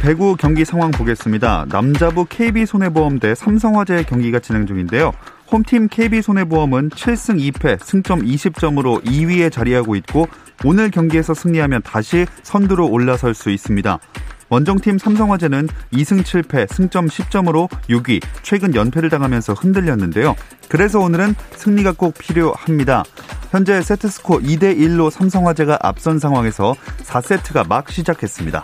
배구 경기 상황 보겠습니다. 남자부 KB손해보험 대 삼성화재 경기가 진행 중인데요. 홈팀 KB손해보험은 7승 2패 승점 20점으로 2위에 자리하고 있고 오늘 경기에서 승리하면 다시 선두로 올라설 수 있습니다. 원정팀 삼성화재는 2승 7패 승점 10점으로 6위 최근 연패를 당하면서 흔들렸는데요. 그래서 오늘은 승리가 꼭 필요합니다. 현재 세트스코 2대 1로 삼성화재가 앞선 상황에서 4세트가 막 시작했습니다.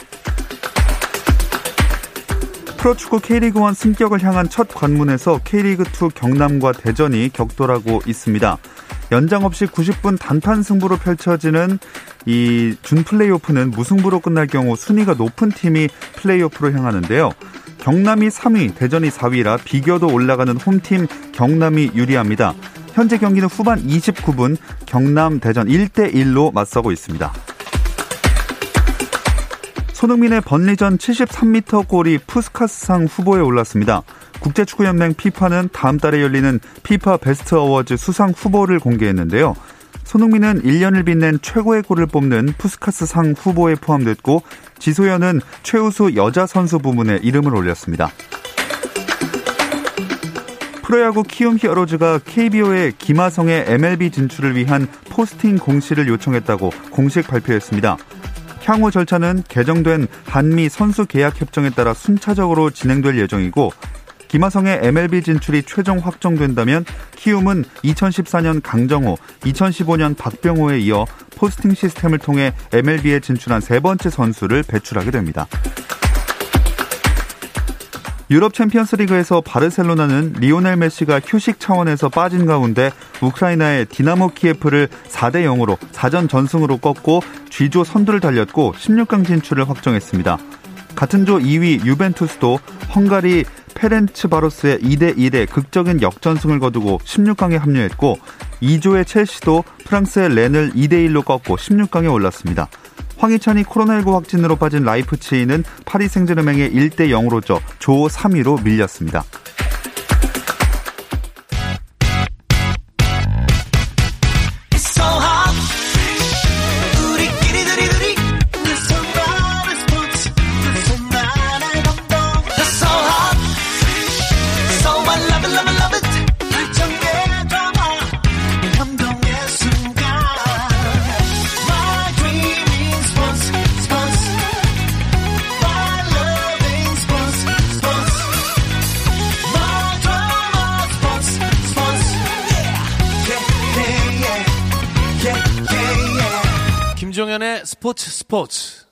프로축구 K리그1 승격을 향한 첫 관문에서 K리그2 경남과 대전이 격돌하고 있습니다. 연장 없이 90분 단판 승부로 펼쳐지는 이 준 플레이오프는 무승부로 끝날 경우 순위가 높은 팀이 플레이오프로 향하는데요. 경남이 3위, 대전이 4위라 비교도 올라가는 홈팀 경남이 유리합니다. 현재 경기는 후반 29분 경남 대전 1대 1로 맞서고 있습니다. 손흥민의 번리전 73m 골이 푸스카스상 후보에 올랐습니다. 국제축구연맹 피파는 다음 달에 열리는 피파 베스트 어워즈 수상 후보를 공개했는데요. 손흥민은 1년을 빛낸 최고의 골을 뽑는 푸스카스 상 후보에 포함됐고 지소연은 최우수 여자 선수 부문에 이름을 올렸습니다. 프로야구 키움 히어로즈가 KBO에 김하성의 MLB 진출을 위한 포스팅 공시를 요청했다고 공식 발표했습니다. 향후 절차는 개정된 한미 선수 계약 협정에 따라 순차적으로 진행될 예정이고 김하성의 MLB 진출이 최종 확정된다면 키움은 2014년 강정호, 2015년 박병호에 이어 포스팅 시스템을 통해 MLB에 진출한 세 번째 선수를 배출하게 됩니다. 유럽 챔피언스 리그에서 바르셀로나는 리오넬 메시가 휴식 차원에서 빠진 가운데 우크라이나의 디나모 키예프를 4대 0으로 4전 전승으로 꺾고 G조 선두를 달렸고 16강 진출을 확정했습니다. 같은 조 2위 유벤투스도 헝가리 페렌츠바로스에 2대 1의 극적인 역전승을 거두고 16강에 합류했고 E조의 첼시도 프랑스의 렌을 2대 1로 꺾고 16강에 올랐습니다. 황희찬이 코로나19 확진으로 빠진 라이프치히는 파리 생제르맹에 1대 0으로 져 조 3위로 밀렸습니다. 김종현의 스포츠 스포츠.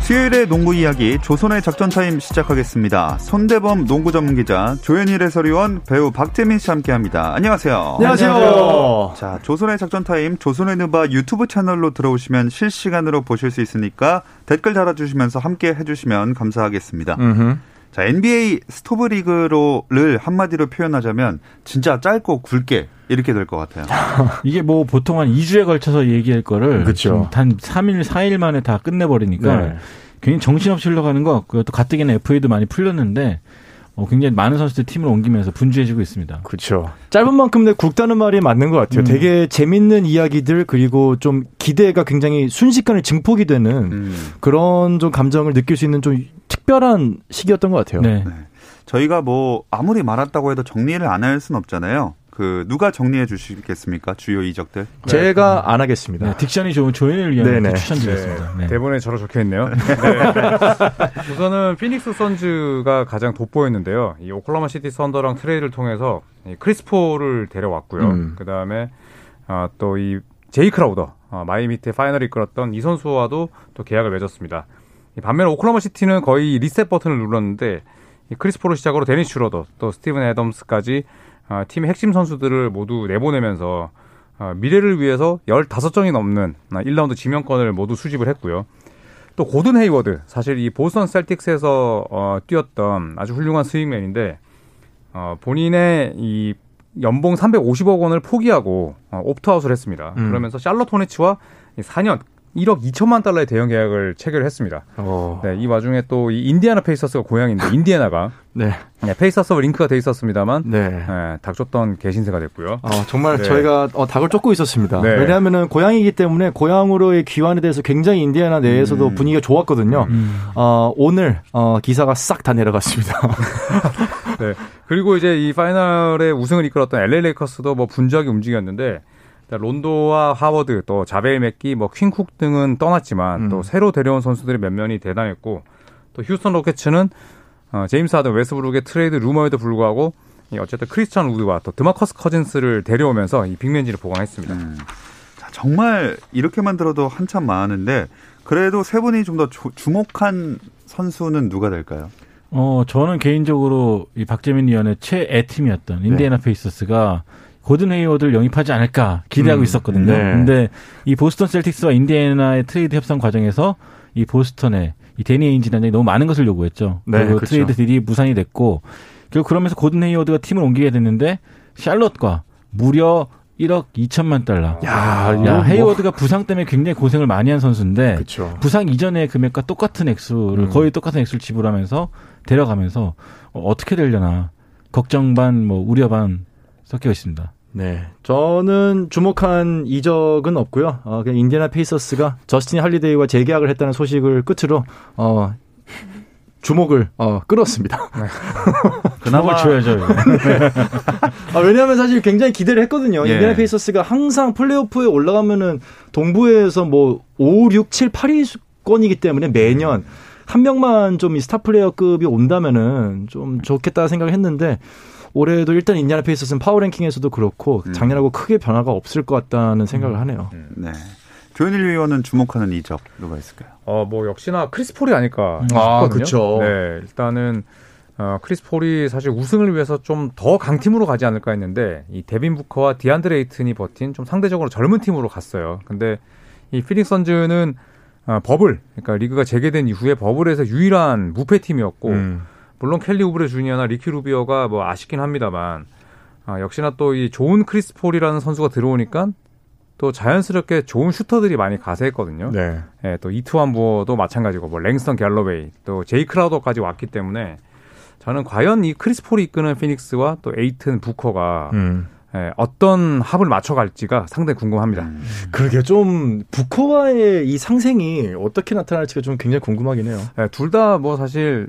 수요일의 농구 이야기 조선의 작전 타임 시작하겠습니다. 손대범 농구 전문 기자, 조현일 해설위원, 배우 박재민 씨 함께합니다. 안녕하세요. 안녕하세요. 자, 조선의 작전 타임 조선의 누바 유튜브 채널로 들어오시면 실시간으로 보실 수 있으니까 댓글 달아주시면서 함께 해주시면 감사하겠습니다. 음흠. 자, NBA 스토브 리그로를 한마디로 표현하자면 진짜 짧고 굵게 이렇게 될 것 같아요. 이게 뭐 보통 한 2주에 걸쳐서 얘기할 거를 그쵸. 단 3일, 4일 만에 다 끝내버리니까 네. 괜히 정신없이 흘러가는 것 같고요. 또 가뜩이나 FA도 많이 풀렸는데 어, 굉장히 많은 선수들 팀을 옮기면서 분주해지고 있습니다. 그렇죠. 짧은 만큼 내 굵다는 말이 맞는 것 같아요. 음. 되게 재밌는 이야기들 그리고 좀 기대가 굉장히 순식간에 증폭이 되는 음. 그런 좀 감정을 느낄 수 있는 좀 특별한 시기였던 것 같아요. 네. 저희가 뭐 아무리 말았다고 해도 정리를 안 할 수는 없잖아요. 그 누가 정리해 주시겠습니까? 주요 이적들. 제가 안 하겠습니다. 네, 딕션이 좋은 조현일 네네. 추천드리겠습니다. 네. 대본에 저로 적혀 있네요. 네. 우선은 피닉스 선즈가 가장 돋보였는데요. 이 오클라마 시티 선더랑 트레이드를 통해서 이 크리스 폴을 데려왔고요. 음. 그 다음에 아, 또이 제이 크라우더 아, 마이애미 때 파이널을 이끌었던 이 선수와도 또 계약을 맺었습니다. 이 반면 오클라마 시티는 거의 리셋 버튼을 눌렀는데 크리스 폴을 시작으로 데니스 슈로더 또 스티븐 애덤스까지 어, 팀의 핵심 선수들을 모두 내보내면서 어, 미래를 위해서 15장이 넘는 1라운드 지명권을 모두 수집을 했고요. 또 고든 헤이워드 사실 이 보스턴 셀틱스에서 어, 뛰었던 아주 훌륭한 스윙맨인데 어, 본인의 이 연봉 350억 원을 포기하고 어, 옵트아웃을 했습니다. 음. 그러면서 샬럿 호네츠와 4년 1억 2천만 달러의 대형 계약을 체결했습니다. 어. 네, 이 와중에 또 이 인디애나 페이서스가 고향인데 인디애나가 네. 네, 페이서스와 링크가 돼 있었습니다만 네. 네, 닭 쫓던 개 신세가 됐고요. 어, 정말 네. 저희가 어, 닭을 쫓고 있었습니다. 네. 왜냐하면은 고향이기 때문에 고향으로의 귀환에 대해서 굉장히 인디애나 내에서도 음. 분위기가 좋았거든요. 음. 어, 오늘 어, 기사가 싹 다 내려갔습니다. 네. 그리고 이제 이 파이널의 우승을 이끌었던 LA 레이커스도 뭐 분주하게 움직였는데 론도와 하워드 또 자베일 맥기 뭐 퀸 쿡 등은 떠났지만 음. 또 새로 데려온 선수들의 면면이 대단했고 또 휴스턴 로켓츠는 어, 제임스 하든 웨스브룩의 트레이드 루머에도 불구하고 이 어쨌든 크리스찬 우드와 또 드마커스 커즌스를 데려오면서 이 빅맨진을 보강했습니다. 음. 자, 정말 이렇게만 들어도 한참 많은데 그래도 세 분이 좀 더 주목한 선수는 누가 될까요? 어, 저는 개인적으로 이 박재민 위원의 최애 팀이었던 인디애나 페이서스가 고든 헤이워드를 영입하지 않을까 기대하고 음, 있었거든요. 네. 근데 이 보스턴 셀틱스와 인디애나의 트레이드 협상 과정에서 이 보스턴에 이 데니 에인지 단장이 너무 많은 것을 요구했죠. 네, 그리고 그렇죠. 트레이드 딜이 무산이 됐고 결국 그러면서 고든 헤이워드가 팀을 옮기게 됐는데 샬럿과 무려 1억 2천만 달러. 야, 야, 헤이워드가 부상 때문에 굉장히 고생을 많이 한 선수인데 그렇죠. 부상 이전의 금액과 똑같은 액수를 음. 거의 똑같은 액수를 지불하면서 데려가면서 어, 어떻게 되려나 걱정 반 뭐 우려 반 섞여 있습니다. 네. 저는 주목한 이적은 없고요. 어, 그냥 인디애나 페이서스가 저스틴 할리데이와 재계약을 했다는 소식을 끝으로 어, 주목을 어, 끌었습니다. 그나마 줘야죠. 아, 왜냐하면 사실 굉장히 기대를 했거든요. 예. 인디애나 페이서스가 항상 플레이오프에 올라가면은 동부에서 뭐 5, 6, 7, 8위권이기 때문에 매년 한 명만 좀 이 스타 플레이어급이 온다면은 좀 좋겠다 생각을 했는데 올해도 일단 인디애나 페이서스는 파워 랭킹에서도 그렇고 음. 작년하고 크게 변화가 없을 것 같다는 생각을 하네요. 네. 조현일 위원은 주목하는 이적 누가 있을까요? 어, 뭐 역시나 크리스 폴이 아닐까 아, 싶거든요. 그쵸. 네, 일단은 어, 크리스 폴이 사실 우승을 위해서 좀 더 강팀으로 가지 않을까 했는데 이 데빈 부커와 디안드레 에이튼이 버틴 좀 상대적으로 젊은 팀으로 갔어요. 근데 이 피닉스 선즈는 어, 버블, 그러니까 리그가 재개된 이후에 버블에서 유일한 무패 팀이었고 음. 물론 켈리 우브레 주니어나 리키 루비오가 뭐 아쉽긴 합니다만 아, 역시나 또 이 좋은 크리스 폴이라는 선수가 들어오니까 또 자연스럽게 좋은 슈터들이 많이 가세했거든요. 네. 예, 또 이트완 무어도 마찬가지고 뭐 랭스턴 갤러웨이 또 제이 크라우더까지 왔기 때문에 저는 과연 이 크리스 폴이 이끄는 피닉스와 또 에이튼 부커가 음. 예, 어떤 합을 맞춰갈지가 상당히 궁금합니다. 그러게 좀 부커와의 이 상생이 어떻게 나타날지가 좀 굉장히 궁금하긴 해요. 예, 둘 다 뭐 사실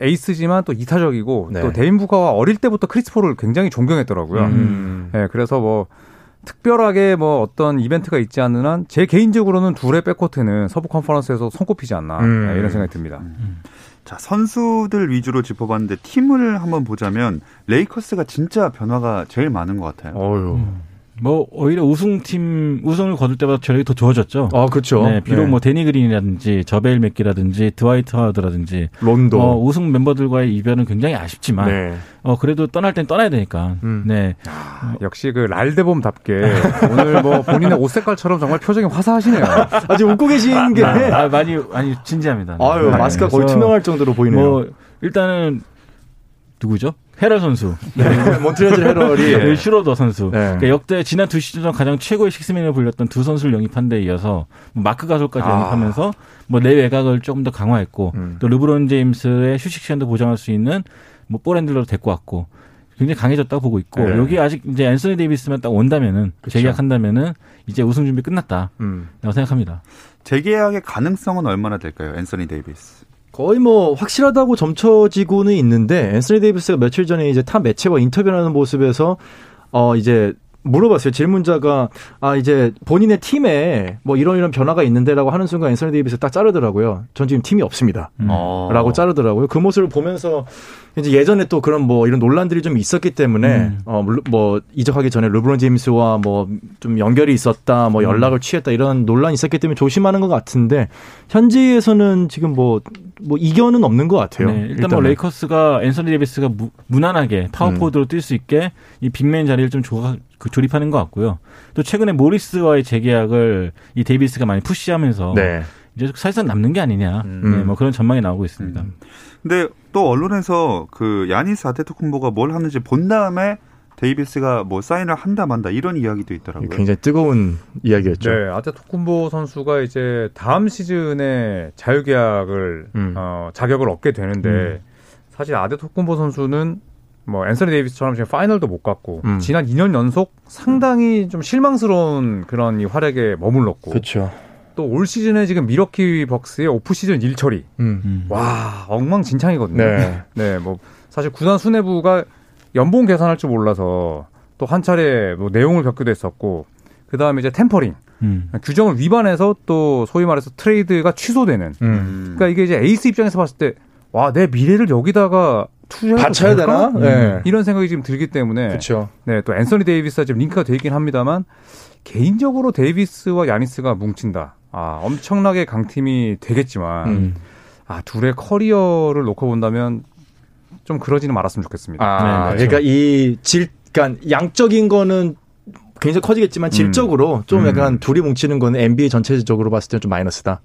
에이스지만 또 이타적이고 네. 또 데빈 부커가 어릴 때부터 크리스 폴을 굉장히 존경했더라고요. 음. 예, 그래서 뭐 특별하게 뭐 어떤 이벤트가 있지 않는 한 제 개인적으로는 둘의 백코트는 서부 컨퍼런스에서 손꼽히지 않나 음. 예, 이런 생각이 듭니다. 자, 선수들 위주로 짚어봤는데 팀을 한번 보자면 레이커스가 진짜 변화가 제일 많은 것 같아요. 어유. 뭐 오히려 우승팀 우승을 거둘 때보다 저력이 더 좋아졌죠. 아, 그렇죠. 네, 비록 뭐 데니 그린이라든지 저베일 맥기라든지 드와이트 하워드라든지 론도. 어, 우승 멤버들과의 이별은 굉장히 아쉽지만 네. 어 그래도 떠날 땐 떠나야 되니까. 음. 네. 역시 그 랄데봄답게 오늘 뭐 본인의 옷 색깔처럼 정말 표정이 화사하시네요. 아직 웃고 계신 게. 아, 많이 많이 진지합니다. 아유, 네. 마스크가 거의 투명할 정도로 보이네요. 뭐 일단은 누구죠? 해럴 선수. 네. 몬트레즈 해럴이. 네, 슈로더 선수. 네. 그러니까 역대 지난 두 시즌 전 가장 최고의 식스맨으로 불렸던 두 선수를 영입한 데 이어서 뭐 마크 가솔까지 아. 영입하면서 뭐 내 외곽을 조금 더 강화했고 음. 또 르브론 제임스의 휴식 시간도 보장할 수 있는 뭐 볼핸들러로 데리고 왔고 굉장히 강해졌다고 보고 있고 네. 여기 아직 이제 앤서니 데이비스만 딱 온다면은 그쵸. 재계약한다면은 이제 우승 준비 끝났다라고 음. 생각합니다. 재계약의 가능성은 얼마나 될까요? 앤서니 데이비스. 거의 뭐 확실하다고 점쳐지고는 있는데 앤서니 데이비스가 며칠 전에 이제 타 매체와 인터뷰하는 모습에서 어 이제 물어봤어요. 질문자가 아 이제 본인의 팀에 뭐 이런 이런 변화가 있는데라고 하는 순간 앤서니 데이비스 딱 자르더라고요. 전 지금 팀이 없습니다. 음. 어. 라고 자르더라고요. 그 모습을 보면서 이제 예전에 또 그런 뭐 이런 논란들이 좀 있었기 때문에 음. 어, 물론 뭐 이적하기 전에 르브론 제임스와 뭐 좀 연결이 있었다, 뭐 연락을 취했다 이런 논란이 있었기 때문에 조심하는 것 같은데 현지에서는 지금 뭐, 뭐 이견은 없는 것 같아요. 네, 일단 뭐 일단은. 레이커스가 앤서니 데이비스가 무, 무난하게 파워포드로 뛸수 있게 이 빅맨 자리를 좀 조, 그 조립하는 것 같고요. 또 최근에 모리스와의 재계약을 이 데이비스가 많이 푸시하면서 네. 이제 사실상 남는 게 아니냐. 음. 네, 뭐 그런 전망이 나오고 있습니다. 근데 또 언론에서 그 야니스 아데토쿤보가 뭘 하는지 본 다음에 데이비스가 뭐 사인을 한다 만다 이런 이야기도 있더라고요. 굉장히 뜨거운 이야기였죠. 네, 아데토쿤보 선수가 이제 다음 시즌에 자유계약을 음. 어, 자격을 얻게 되는데 음. 사실 아데토쿤보 선수는 뭐 앤서니 데이비스처럼 지금 파이널도 못 갔고 음. 지난 2년 연속 상당히 좀 실망스러운 그런 이 활약에 머물렀고 그렇죠. 또 올 시즌에 지금 밀워키 벅스의 오프 시즌 일처리 음. 음. 와 엉망진창이거든요. 네. 네, 뭐 사실 구단 수뇌부가 연봉 계산할 줄 몰라서 또 한 차례 뭐 내홍을 겪기도 했었고 그 다음에 이제 tampering 음. 규정을 위반해서 또 소위 말해서 트레이드가 취소되는. 음. 음. 그러니까 이게 이제 에이스 입장에서 봤을 때 와 내 미래를 여기다가 바쳐야 될까? 되나? 네. 이런 생각이 지금 들기 때문에 그렇죠. 네, 또 앤서니 데이비스가 지금 링크가 돼 있긴 합니다만 개인적으로 데이비스와 야니스가 뭉친다. 아, 엄청나게 강팀이 되겠지만 음. 아, 둘의 커리어를 놓고 본다면 좀 그러지는 말았으면 좋겠습니다. 아, 네, 그렇죠. 그러니까 이 질, 그러니까 양적인 거는 굉장히 커지겠지만 질적으로 좀 음. 약간 둘이 뭉치는 거는 NBA 전체적으로 봤을 때는 좀 마이너스다.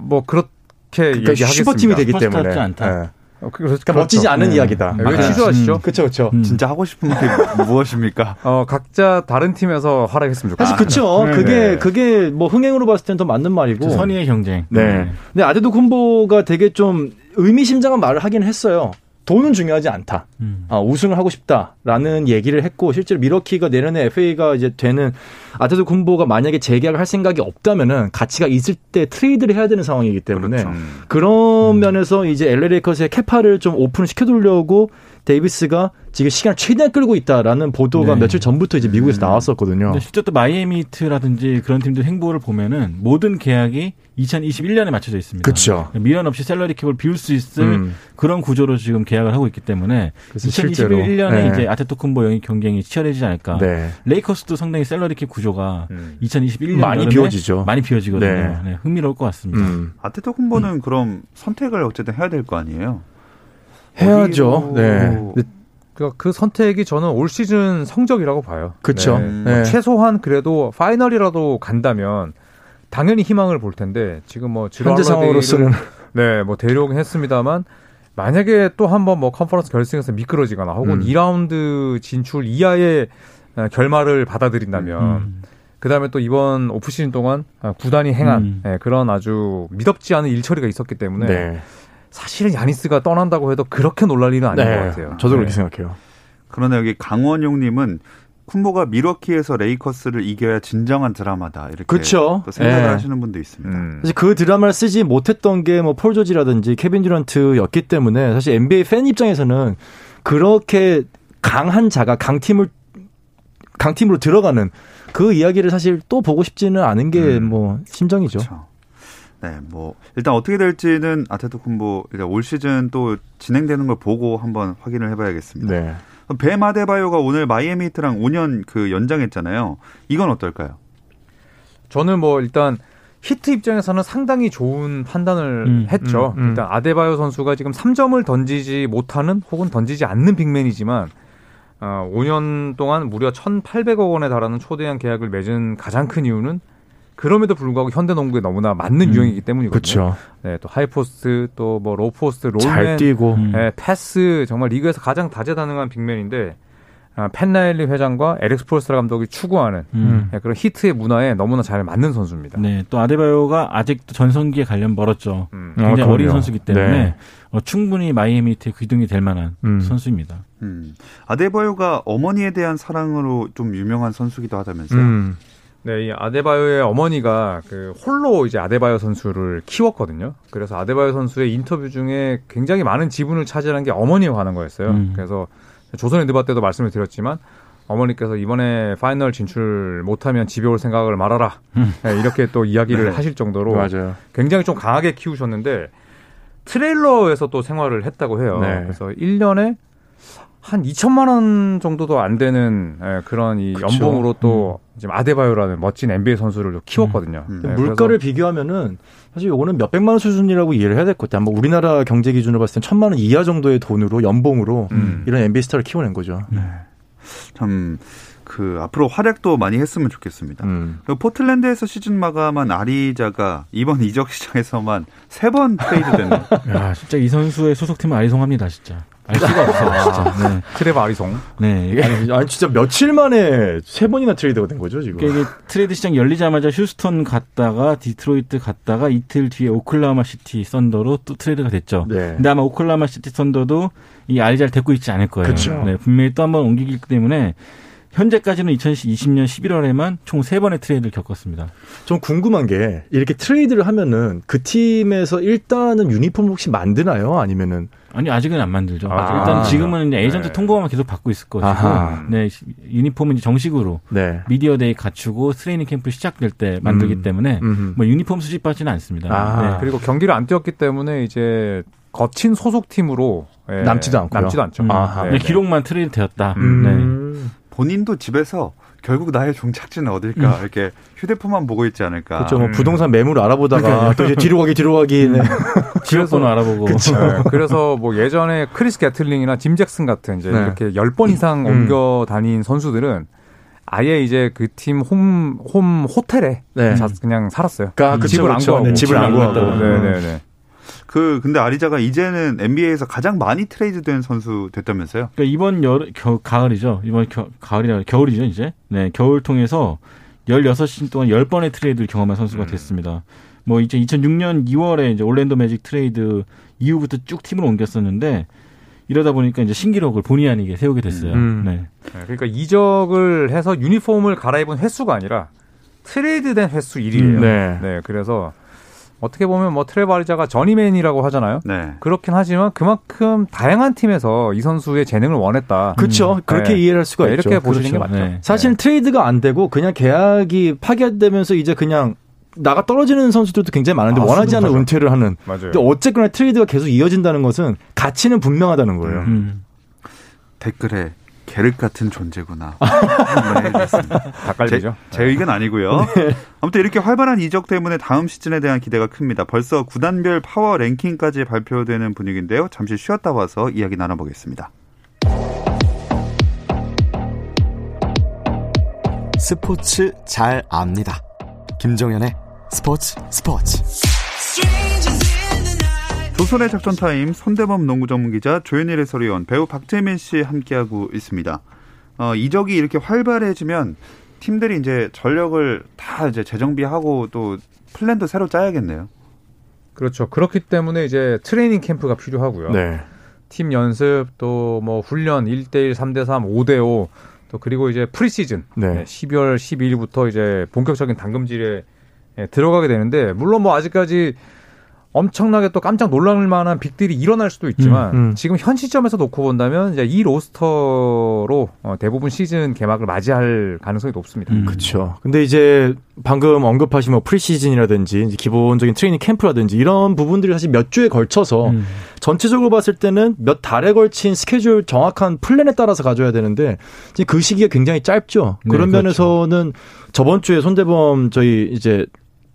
뭐 그렇게 그러니까 얘기하겠습니다. 슈퍼팀이 되기 때문에. 예. 어, 그래서 그러니까 멋지지 않은 네. 이야기다. 네, 왜 아, 취소하시죠? 그렇죠, 그렇죠. 음. 진짜 하고 싶은 게 무엇입니까? 어, 각자 다른 팀에서 활약했으면 좋겠습니다. 사실 그렇죠. 네, 그게 네. 그게 뭐 흥행으로 봤을 때는 더 맞는 말이고. 그 선의의 경쟁. 네. 근데 아데토쿤보가 되게 좀 의미심장한 말을 하긴 했어요. 돈은 중요하지 않다. 음. 아, 우승을 하고 싶다라는 얘기를 했고 실제로 밀워키가 내년에 FA가 이제 되는 아테도 콤보가 만약에 재계약을 할 생각이 없다면은 가치가 있을 때 트레이드를 해야 되는 상황이기 때문에 그렇죠. 음. 그런 면에서 이제 LA 레이커스의 capa를 좀 오픈을 시켜 두려고 데이비스가 지금 시간을 최대한 끌고 있다라는 보도가 네. 며칠 전부터 이제 미국에서 나왔었거든요. 근데 실제 또 마이애미 히트라든지 그런 팀들 행보를 보면은 모든 계약이 2021년에 맞춰져 있습니다. 그쵸. 미련 없이 샐러리 캡을 비울 수 있을 음. 그런 구조로 지금 계약을 하고 있기 때문에 그래서 실제로 2021년에 네. 이제 아데토쿤보 영입 경쟁이 치열해지지 않을까. 네. 레이커스도 상당히 샐러리 캡 구조가 음. 2021년 많이 비워지죠. 많이 비워지거든요. 네. 네, 흥미로울 것 같습니다. 음. 아데토쿤보는 그럼 선택을 어쨌든 해야 될 거 아니에요? 해야죠. 네. 그러니까 그 선택이 저는 올 시즌 성적이라고 봐요. 그쵸. 네. 음, 뭐 네. 최소한 그래도 파이널이라도 간다면 당연히 희망을 볼 텐데 지금 뭐 현재 상황으로서는 네, 뭐 데려오긴 했습니다만 만약에 또 한번 뭐 컨퍼런스 결승에서 미끄러지거나 혹은 음. 2라운드 진출 이하의 어, 결말을 받아들인다면 음. 그다음에 또 이번 오프시즌 동안 어, 구단이 행한 음. 예, 그런 아주 미덥지 않은 일처리가 있었기 때문에 네. 사실은 야니스가 떠난다고 해도 그렇게 놀랄 일은 아닌 것 같아요. 저도 네. 그렇게 생각해요. 그러나 여기 강원용님은 쿤보가 미러키에서 레이커스를 이겨야 진정한 드라마다 이렇게 그쵸. 또 생각을 예. 하시는 분도 있습니다. 음. 사실 그 드라마를 쓰지 못했던 게 뭐 폴 조지라든지 케빈 듀런트였기 때문에 사실 NBA 팬 입장에서는 그렇게 강한 자가 강팀을 강팀으로 들어가는 그 이야기를 사실 또 보고 싶지는 않은 게 음. 뭐 심정이죠. 그렇죠. 네, 뭐 일단 어떻게 될지는 아데토쿤보 일단 올 시즌 또 진행되는 걸 보고 한번 확인을 해봐야겠습니다. 네. 뱀 아데바요가 오늘 마이애미 히트랑 5년 그 연장했잖아요. 이건 어떨까요? 저는 뭐 일단 히트 입장에서는 상당히 좋은 판단을 음, 했죠. 음, 음. 일단 아데바요 선수가 지금 3점을 던지지 못하는 혹은 던지지 않는 빅맨이지만 어, 5년 동안 무려 1,800억 원에 달하는 초대형 계약을 맺은 가장 큰 이유는 그럼에도 불구하고 현대 농구에 너무나 맞는 음, 유형이기 때문이거든요. 그렇죠. 네, 또 high post, 또 뭐 low post, 잘 roll man, 뛰고 음. 네, 패스 정말 리그에서 가장 다재다능한 빅맨인데 아, 팻 라일리 회장과 에릭 스폴스트라 감독이 추구하는 음. 네, 그런 히트의 문화에 너무나 잘 맞는 선수입니다. 네, 또 아데바요가 아직도 전성기에 갈려면 멀었죠. 음. 어, 굉장히 어린 그럼요. 선수기 때문에 네. 어, 충분히 마이애미 히트의 기둥이 될 만한 음. 선수입니다. 음. 아데바요가 어머니에 대한 사랑으로 좀 유명한 선수기도 하다면서요. 음. 네, 이 아데바요의 어머니가 그 홀로 이제 아데바요 선수를 키웠거든요. 그래서 아데바요 선수의 인터뷰 중에 굉장히 많은 지분을 차지하는 게 어머니에 관한 거였어요. 음. 그래서 조선의 드바 때도 말씀을 드렸지만 어머니께서 이번에 파이널 진출 못하면 집에 올 생각을 말아라. 음. 네, 이렇게 또 이야기를 네. 하실 정도로 맞아요. 굉장히 좀 강하게 키우셨는데 트레일러에서 또 생활을 했다고 해요. 네. 그래서 1년에 한 2천만 원 정도도 안 되는 예, 그런 이 그쵸. 연봉으로 또 지금 아데바요라는 멋진 NBA 선수를 키웠거든요. 음. 네, 물가를 그래서 비교하면은 사실 요거는 몇 백만 원 수준이라고 이해를 해야 될 것 같아요. 뭐 우리나라 경제 기준으로 봤을 땐 천만 원 이하 정도의 돈으로 연봉으로 음. 이런 NBA 스타를 키워낸 거죠. 참, 그, 앞으로 활약도 많이 했으면 좋겠습니다. 음. 그 포틀랜드에서 시즌 마감한 아리자가 이번 이적 시장에서만 세 번 트레이드 됐네요. 야, 진짜 이 선수의 소속팀은 아리송합니다, 진짜. 알 수가 없어, 진짜. 네. 트레버 아리송. 네. 이게 아니, 아니, 진짜 며칠 만에 세 번이나 트레이드가 된 거죠 지금. 이게 트레이드 시장 열리자마자 휴스턴 갔다가 디트로이트 갔다가 이틀 뒤에 오클라호마 시티 썬더로 또 트레이드가 됐죠. 네. 근데 아마 오클라호마 시티 썬더도 아리잘 데리고 있지 않을 거예요. 그쵸. 네, 분명히 또 한 번 옮기기 때문에 현재까지는 2020년 11월에만 총 세번의 트레이드를 겪었습니다. 좀 궁금한 게 이렇게 트레이드를 하면은 그 팀에서 일단은 유니폼 혹시 만드나요? 아니면은 아니 아직은 안 만들죠. 아, 일단 지금은 이제 에이전트 네. 통보만 계속 받고 있을 것이고, 아하. 네 유니폼은 이제 정식으로 네. 미디어 데이 갖추고 트레이닝 캠프 시작될 때 만들기 음. 때문에 음흠. 뭐 유니폼 수집받지는 않습니다. 아. 네. 그리고 경기를 안 뛰었기 때문에 이제 거친 소속 팀으로 예, 남지도 않고요. 남지도 않죠. 음. 아하. 네, 네, 네. 기록만 트레이드 되었다. 음. 네. 음. 본인도 집에서 결국 나의 종착지는 어딜까 이렇게 휴대폰만 보고 있지 않을까. 그렇죠. 뭐 음. 부동산 매물 알아보다가 또 이제 뒤로 가기 뒤로 가기. 네. 지역번호 알아보고. 네, 그래서 뭐 예전에 크리스 개틀링이나 짐 잭슨 같은 이제 네. 이렇게 10번 이상 음. 옮겨 다닌 선수들은 아예 이제 그 팀 홈 홈 호텔에 네. 자- 그냥 살았어요. 아, 그쵸, 집을 안 그쵸. 구하고 네, 집을 안 구하고. 네, 네, 네. 그 근데 아리자가 이제는 NBA에서 가장 많이 트레이드된 선수 됐다면서요? 그러니까 이번 여 겨, 가을이죠. 이번 겨, 가을이라 겨울이죠, 이제. 네, 겨울 통해서 16시즌 동안 10번의 트레이드를 경험한 선수가 음. 됐습니다. 뭐 이제 2006년 2월에 이제 올랜도 매직 트레이드 이후부터 쭉 팀을 옮겼었는데 이러다 보니까 이제 신기록을 본의 아니게 세우게 됐어요. 음. 네. 네, 그러니까 이적을 해서 유니폼을 갈아입은 횟수가 아니라 트레이드된 횟수 1위예요. 음, 네. 네, 그래서 어떻게 보면 뭐 트레버 아리자가 저니맨이라고 하잖아요. 네. 그렇긴 하지만 그만큼 다양한 팀에서 이 선수의 재능을 원했다. 그렇죠. 그렇게 네. 이해를 할 수가 네, 있죠. 이렇게 보시는 그렇죠. 게 맞죠. 네. 사실 트레이드가 안 되고 그냥 계약이 파기되면서 이제 그냥 나가 떨어지는 선수들도 굉장히 많은데 아, 원하지 않는. 은퇴를 하는. 맞아요. 근데 어쨌거나 트레이드가 계속 이어진다는 것은 가치는 분명하다는 거예요. 음. 댓글에 계륵 같은 존재구나. 닭갈비죠. 제, 제 의견 아니고요. 아무튼 이렇게 활발한 이적 때문에 다음 시즌에 대한 기대가 큽니다. 벌써 구단별 파워 랭킹까지 발표되는 분위기인데요. 잠시 쉬었다 와서 이야기 나눠보겠습니다. 스포츠 잘 압니다. 김정현의 스포츠 스포츠. 조선의 작전 타임 손대범 농구 전문 기자 조현일 해설위원 배우 박재민 씨 함께하고 있습니다. 어, 이적이 이렇게 활발해지면 팀들이 이제 전력을 다 이제 재정비하고 또 플랜도 새로 짜야겠네요. 그렇죠. 그렇기 때문에 이제 트레이닝 캠프가 필요하고요. 네. 팀 연습 또 뭐 훈련 1대1, 3대3, 5대5 또 그리고 이제 프리시즌 네. 네, 12월 12일부터 이제 본격적인 담금질에 예, 들어가게 되는데 물론 뭐 아직까지 엄청나게 또 깜짝 놀랄 만한 빅딜이 일어날 수도 있지만 음, 음. 지금 현 시점에서 놓고 본다면 이제 이 로스터로 어, 대부분 시즌 개막을 맞이할 가능성이 높습니다. 음. 그렇죠. 근데 이제 방금 언급하신 뭐 프리시즌이라든지 기본적인 트레이닝 캠프라든지 이런 부분들이 사실 몇 주에 걸쳐서 음. 전체적으로 봤을 때는 몇 달에 걸친 스케줄 정확한 플랜에 따라서 가져야 되는데 그 시기가 굉장히 짧죠. 네, 그런 그렇죠. 면에서는 저번 주에 손대범 저희 이제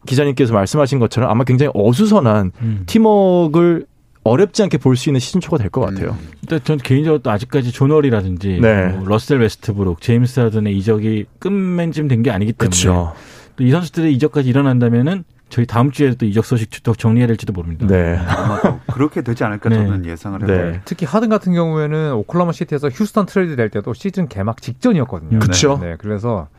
기자님께서 말씀하신 것처럼 아마 굉장히 어수선한 음. 팀워크를 어렵지 않게 볼 수 있는 시즌 초가 될 것 같아요. 일단 전 개인적으로 또 아직까지 존 월이라든지 네. 뭐 러셀 웨스트브룩, 제임스 하든의 이적이 끝맺음 된게 아니기 때문에 그렇죠. 또이 선수들의 이적까지 일어난다면은 저희 다음 주에 또 이적 소식 또 정리해야 될지도 모릅니다. 네. 아마도 그렇게 되지 않을까 네. 저는 예상을 해봐요. 네. 특히 하든 같은 경우에는 오클라호마 시티에서 휴스턴 트레이드 될 때도 시즌 개막 직전이었거든요. 그쵸. 네, 그래서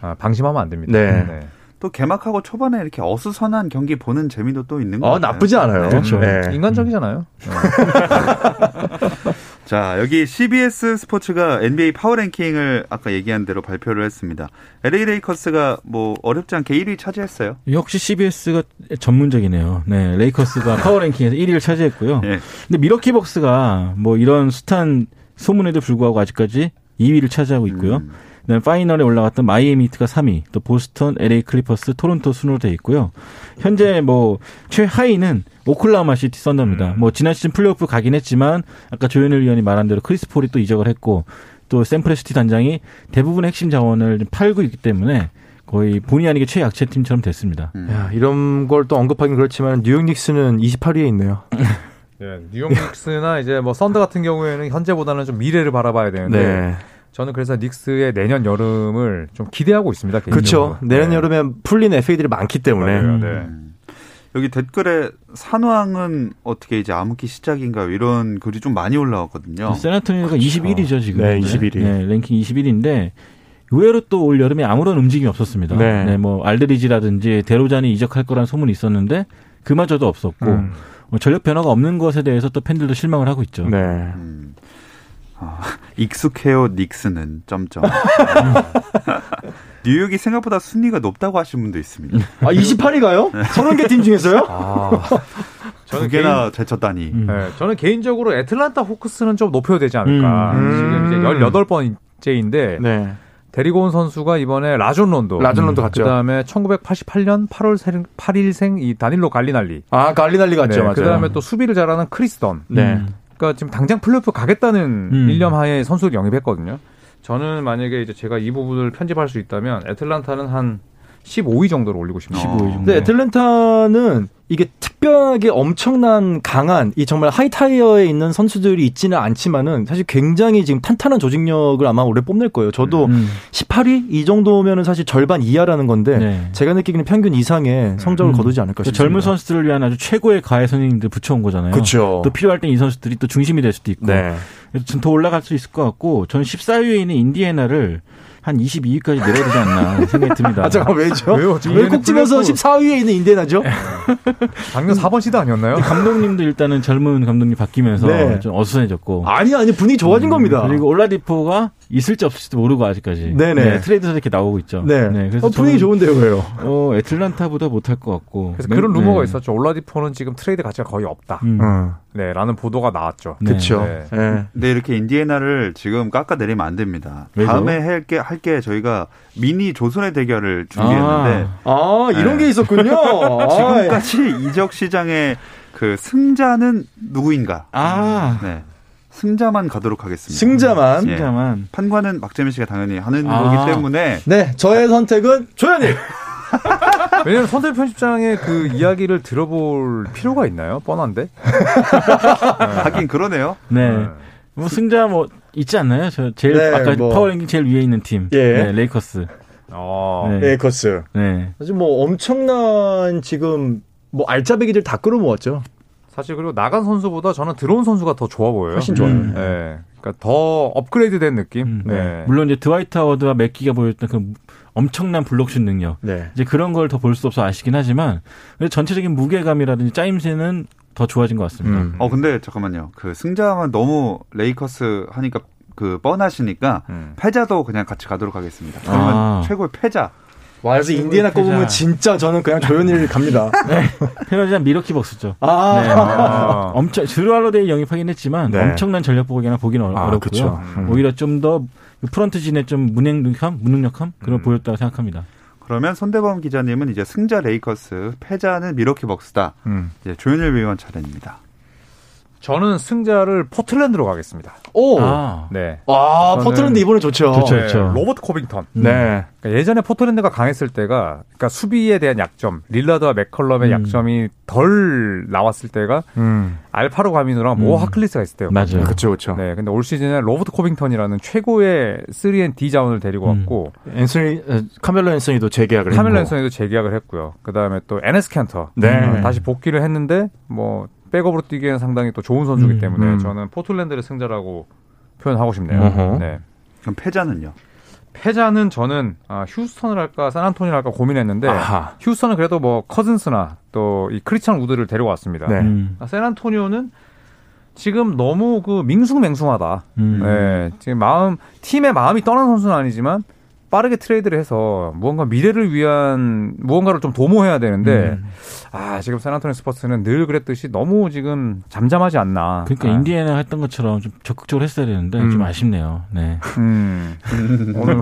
아, 방심하면 안 됩니다. 네. 또 개막하고 초반에 이렇게 어수선한 경기 보는 재미도 또 있는 것 어, 같아요. 나쁘지 않아요. 그렇죠. 네. 인간적이잖아요. 네. 자, 여기 CBS 스포츠가 NBA 파워 랭킹을 아까 얘기한 대로 발표를 했습니다. LA 레이커스가 뭐 어렵지 않게 1위 차지했어요. 역시 CBS가 전문적이네요. 네, 레이커스가 파워 랭킹에서 1위를 차지했고요. 예. 근데 밀워키 벅스가 뭐 이런 숱한 소문에도 불구하고 아직까지 2위를 차지하고 있고요. 음. 그다음에 파이널에 올라갔던 마이애미 히트가 3위, 또 보스턴, LA 클리퍼스, 토론토 순으로 돼 있고요. 현재 뭐 최하위는 오클라호마 시티 썬더입니다. 뭐 지난 시즌 플레이오프 가긴 했지만 아까 조현일 위원이 말한 대로 크리스 폴이 또 이적을 했고 또 샌프레스티 단장이 대부분 핵심 자원을 좀 팔고 있기 때문에 거의 본의 아니게 최약체 팀처럼 됐습니다. 음. 야, 이런 걸 또 언급하긴 그렇지만 뉴욕 닉스는 28위에 있네요. 예, 뉴욕 닉스나 이제 뭐 썬더 같은 경우에는 현재보다는 좀 미래를 바라봐야 되는데 네. 저는 그래서 닉스의 내년 여름을 좀 기대하고 있습니다. 그렇죠. 개인적으로. 내년 네. 여름에 풀린 FA들이 많기 때문에. 맞아요. 네. 음. 여기 댓글에 산왕은 어떻게 이제 암흑기 시작인가요? 이런 글이 좀 많이 올라왔거든요. 세나토니가 21위죠 지금. 네, 21위. 네, 랭킹 21위인데 의외로 또 올 여름에 아무런 움직임이 없었습니다. 네. 네. 뭐 알드리지라든지 데로잔이 이적할 거란 소문이 있었는데 그마저도 없었고 음. 뭐 전력 변화가 없는 것에 대해서 또 팬들도 실망을 하고 있죠. 네. 음. 아, 익숙해요 닉스는 점점. 뉴욕이 생각보다 순위가 높다고 하신 분도 있습니다. 아, 28위가요? 30개 팀 중에서요? 아, 두 저는 개나 제쳤다니. 음. 네, 저는 개인적으로 애틀란타 호크스는 좀 높여야 되지 않을까. 음. 지금 이제 음. 18번째인데 네. 데리고 온 선수가 이번에 라존 론도, 라존 론도 갔죠. 그다음에 1988년 8월 8일생 이 다닐로 갈리나리. 아, 갈리나리 갔죠. 맞아요. 그다음에 또 수비를 잘하는 크리스 던. 네. 음. 그러니까 지금 당장 플레이오프 가겠다는 음. 일념 하에 선수를 영입했거든요. 저는 만약에 이제 제가 이 부분을 편집할 수 있다면 애틀란타는 한 15위 정도로 올리고 싶네요. 15위 정도. 근데 애틀랜타는 이게 특별하게 엄청난 강한 이 정말 하이타이어에 있는 선수들이 있지는 않지만은 사실 굉장히 지금 탄탄한 조직력을 아마 올해 뽐낼 거예요. 저도 음. 18위 이 정도면은 사실 절반 이하라는 건데 네. 제가 느끼기는 평균 이상의 성적을 음. 거두지 않을까 그 싶습니다. 젊은 선수들을 위한 아주 최고의 가해 선생님들 붙여온 거잖아요. 그렇죠. 또 필요할 땐 이 선수들이 또 중심이 될 수도 있고. 네. 더 올라갈 수 있을 것 같고 저는 14위에 있는 인디애나를 한 22위까지 내려야 되지 않나 생각이 듭니다. 아 잠깐 왜죠? 왜요? 지금 왜꼭 집어서 플레이오프- 14위에 있는 인디애나죠? 작년 4번 시드 아니었나요? 감독님도 일단은 젊은 감독님 바뀌면서 네. 좀 어수선해졌고 아니 아니 분위기 좋아진 겁니다. 그리고 올라디포가 있을지 없을지도 모르고 아직까지 네네. 네, 트레이드에서 이렇게 나오고 있죠. 네. 그래서 어, 분위기 저는, 좋은데요, 왜요? 어, 애틀란타보다 못할 것 같고. 그래서 네, 그런 루머가 네. 있었죠. 올라디포는 지금 트레이드 가치가 거의 없다. 음. 어, 네, 라는 보도가 나왔죠. 네. 그렇죠. 네. 네. 근데 이렇게 인디애나를 지금 깎아내리면 안 됩니다. 왜죠? 다음에 할게 할게 저희가 미니 조선의 대결을 준비했는데 아 이런 네. 게 있었군요. 아, 지금까지 이적 시장의 그 승자는 누구인가? 아, 네. 승자만 가도록 하겠습니다. 승자만. 예. 진짜만. 판관은 박재민 씨가 당연히 하는 아. 거기 때문에 네, 저의 선택은 조현일. 왜냐면 선대 편집장의 그 이야기를 들어볼 필요가 있나요? 뻔한데. 하긴 그러네요. 네. 뭐 승자 뭐 있지 않나요? 저 제일 네, 아까 뭐. 파워랭킹 제일 위에 있는 팀. 예. 네, 레이커스. 어. 네. 레이커스. 네. 사실 뭐 엄청난 지금 뭐 알짜배기들 다 끌어모았죠. 사실 그리고 나간 선수보다 저는 들어온 선수가 더 좋아 보여요. 훨씬 좋아요. 음. 네. 그러니까 더 업그레이드된 느낌. 음, 네. 물론 이제 드와이트 하워드와 맥기가 보였던 그 엄청난 블록슛 능력. 네. 이제 그런 걸 더 볼 수 없어 아쉽긴 하지만 전체적인 무게감이라든지 짜임새는 더 좋아진 것 같습니다. 음. 어 근데 잠깐만요. 그 승자만 너무 레이커스 하니까 그 뻔하시니까 음. 패자도 그냥 같이 가도록 하겠습니다. 그러면 아. 최고의 패자. 와, 그래서 인디애나 거 보면 진짜 저는 그냥 조현일 갑니다. 페널티한 밀워키 벅스죠. 아, 네. 아. 엄청 즈루 할로데이 영입하긴 했지만 네. 엄청난 전력 보강이라 보기는 아, 어렵고요. 음. 오히려 좀 더 프런트진의 좀 무능력함, 무능력함 그런 음. 보였다고 생각합니다. 그러면 손대범 기자님은 이제 승자 레이커스, 패자는 밀워키 벅스다. 음. 이제 조현일 위원 차례입니다. 저는 승자를 포틀랜드로 가겠습니다. 오. 아, 네. 아, 저는- 포틀랜드 이번에 좋죠. 좋죠. 네, 그렇죠. 로버트 코빙턴. 네. 그러니까 예전에 포틀랜드가 강했을 때가 그러니까 수비에 대한 약점, 릴라드와 맥컬럼의 음. 약점이 덜 나왔을 때가 음. 알파룩 아미누랑 모 음. 하클리스가 있을 때요. 맞아요. 그렇죠, 그렇죠. 네, 근데 올 시즌에 로버트 코빙턴이라는 최고의 3&D 자원을 데리고 음. 왔고 앤서니 어, 카멜로 앤서니도 재계약을 카멜 했고. 앤서니도 재계약을 했고요. 그 다음에 또 에네스 캔터 네. 어, 다시 복귀를 했는데 뭐 백업으로 뛰기에는 상당히 또 좋은 선수이기 음, 때문에 음. 저는 포틀랜드를 승자라고 표현하고 싶네요. 어허. 네. 그럼 패자는요? 패자는 저는 아, 휴스턴을 할까 샌안토니오를 할까 고민했는데 아하. 휴스턴은 그래도 뭐 커즌스나 또 이 크리스찬 우드를 데려왔습니다. 네. 음, 아, 샌안토니오는 지금 너무 그 밍숭맹숭하다. 음. 네, 지금 마음 팀의 마음이 떠난 선수는 아니지만 빠르게 트레이드를 해서 무언가 미래를 위한 무언가를 좀 도모해야 되는데 음. 아 지금 샌안토니 스퍼스는 늘 그랬듯이 너무 지금 잠잠하지 않나. 그러니까 아, 인디애나 했던 것처럼 좀 적극적으로 했어야 되는데 음. 좀 아쉽네요. 네. 음. 오늘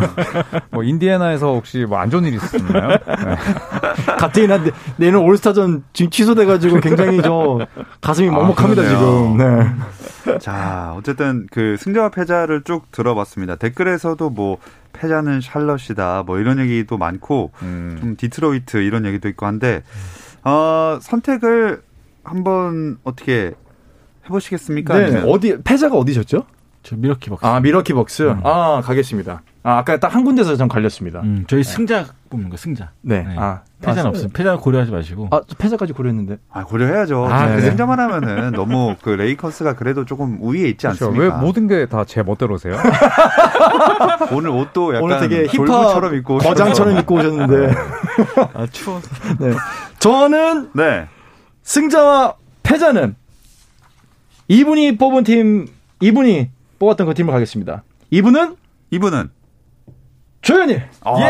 뭐 인디애나에서 혹시 뭐 안 좋은 일 있었나요? 네. 갑자기 나 내- 내년 올스타전 지금 취소돼가지고 굉장히 저 가슴이 아, 먹먹합니다 그러네요. 지금. 네. 자, 어쨌든 그 승자와 패자를 쭉 들어봤습니다. 댓글에서도 뭐 패자는 샬럿이다 뭐 이런 얘기도 많고 음. 좀 디트로이트 이런 얘기도 있고 한데 어, 선택을 한번 어떻게 해보시겠습니까? 네. 아니면 어디 패자가 어디셨죠? 저 밀워키 벅스. 아 밀워키 벅스. 아 가겠습니다. 아 아까 딱 한 군데서 전 갈렸습니다. 음, 저희 승자 뽑는 거 승자. 네. 네. 아 패자는 아, 없어요. 패자 고려하지 마시고. 아 패자까지 고려했는데. 아, 고려해야죠. 아, 그 네. 승자만 하면은 너무 그 레이커스가 그래도 조금 우위에 있지 그렇죠. 않습니까? 왜 모든 게 다 제 멋대로세요? 오늘 옷도 약간 오늘 되게 힙합 돌부처럼 입고. 거장처럼 입고 오셨는데. 아, 추워. 네. 저는 네. 승자와 패자는 이분이 뽑은 팀, 이분이 뽑았던 그 팀을 가겠습니다. 이분은 이분은 조현일. 예.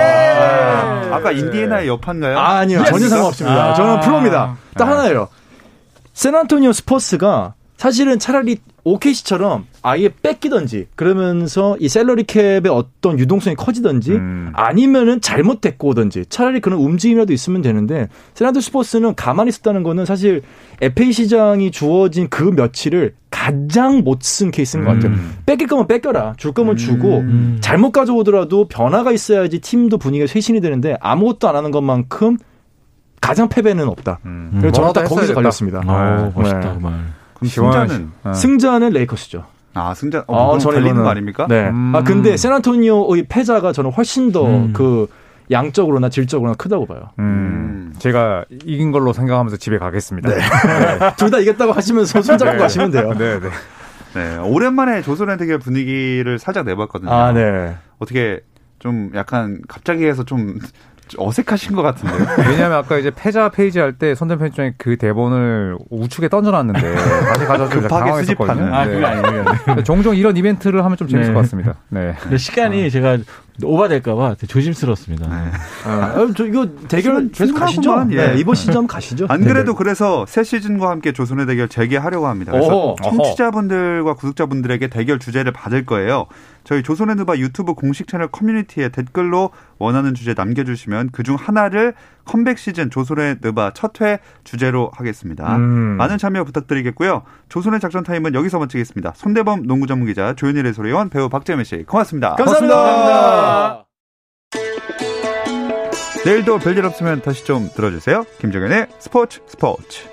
아까 인디애나의 여판가요? 아, 아니요. 전혀 상관없습니다. 아. 저는 프로입니다. 딱 하나예요. 샌안토니오 스퍼스가 사실은 차라리 OKC처럼 아예 뺏기던지 그러면서 이 salary cap의 어떤 유동성이 커지던지 음. 아니면은 잘못 데리고 오던지 차라리 그런 움직임이라도 있으면 되는데 샌안토니오 스퍼스는 가만히 있었다는 거는 사실 FA 시장이 주어진 그 며칠을 가장 못 쓴 케이스인 것 같아요. 음. 뺏길 거면 뺏겨라. 줄 거면 주고 음. 잘못 가져오더라도 변화가 있어야지 팀도 분위기가 쇄신이 되는데 아무것도 안 하는 것만큼 가장 패배는 없다. 음. 그래서 저는 딱 뭐라도 거기서. 걸렸습니다. 아, 네. 멋있다, 그 말. 그럼 승자는 어. 승자는 레이커스죠. 아 승자 어, 그럼 저는 이거는- 거 아닙니까? 네. 음. 아 근데 샌안토니오의 패자가 저는 훨씬 더 음. 그 양적으로나 질적으로나 크다고 봐요. 음. 제가 이긴 걸로 생각하면서 집에 가겠습니다. 네. 둘다 이겼다고 하시면서 손잡고 가시면 돼요. 네, 네. 네. 오랜만에 조선의 대결 분위기를 살짝 내봤거든요. 아, 네. 어떻게 좀 약간 갑자기 해서 좀 어색하신 것 같은데요. 왜냐하면 아까 이제 패자 페이지 할때 손대 편집장이 그 대본을 우측에 던져놨는데 다시 가져서 급하게 당황했었거든요. 수집하는. 아, 네. 그게 아니에요. 종종 이런 이벤트를 하면 좀 재밌을 네. 것 같습니다. 네. 근데 시간이 제가 오바될까봐 조심스럽습니다. 네. 아, 저 이거 대결 계속 가시죠. 예. 네, 이번 시즌 한번 가시죠. 안 네. 그래도 그래서 새 시즌과 함께 조선의 대결 재개하려고 합니다. 그래서 어허. 청취자분들과 구독자분들에게 대결 주제를 받을 거예요. 저희 조선의 누바 유튜브 공식 채널 커뮤니티에 댓글로 원하는 주제 남겨주시면 그중 하나를 컴백 시즌 조선의 누바 첫 회 주제로 하겠습니다. 음. 많은 참여 부탁드리겠고요. 조선의 작전 타임은 여기서 마치겠습니다. 손대범 농구 전문 기자 조현일 해설위원 배우 박재민 씨 고맙습니다. 감사합니다. 내일도 별일 없으면 다시 좀 들어주세요. 김정현의 스포츠 스포츠.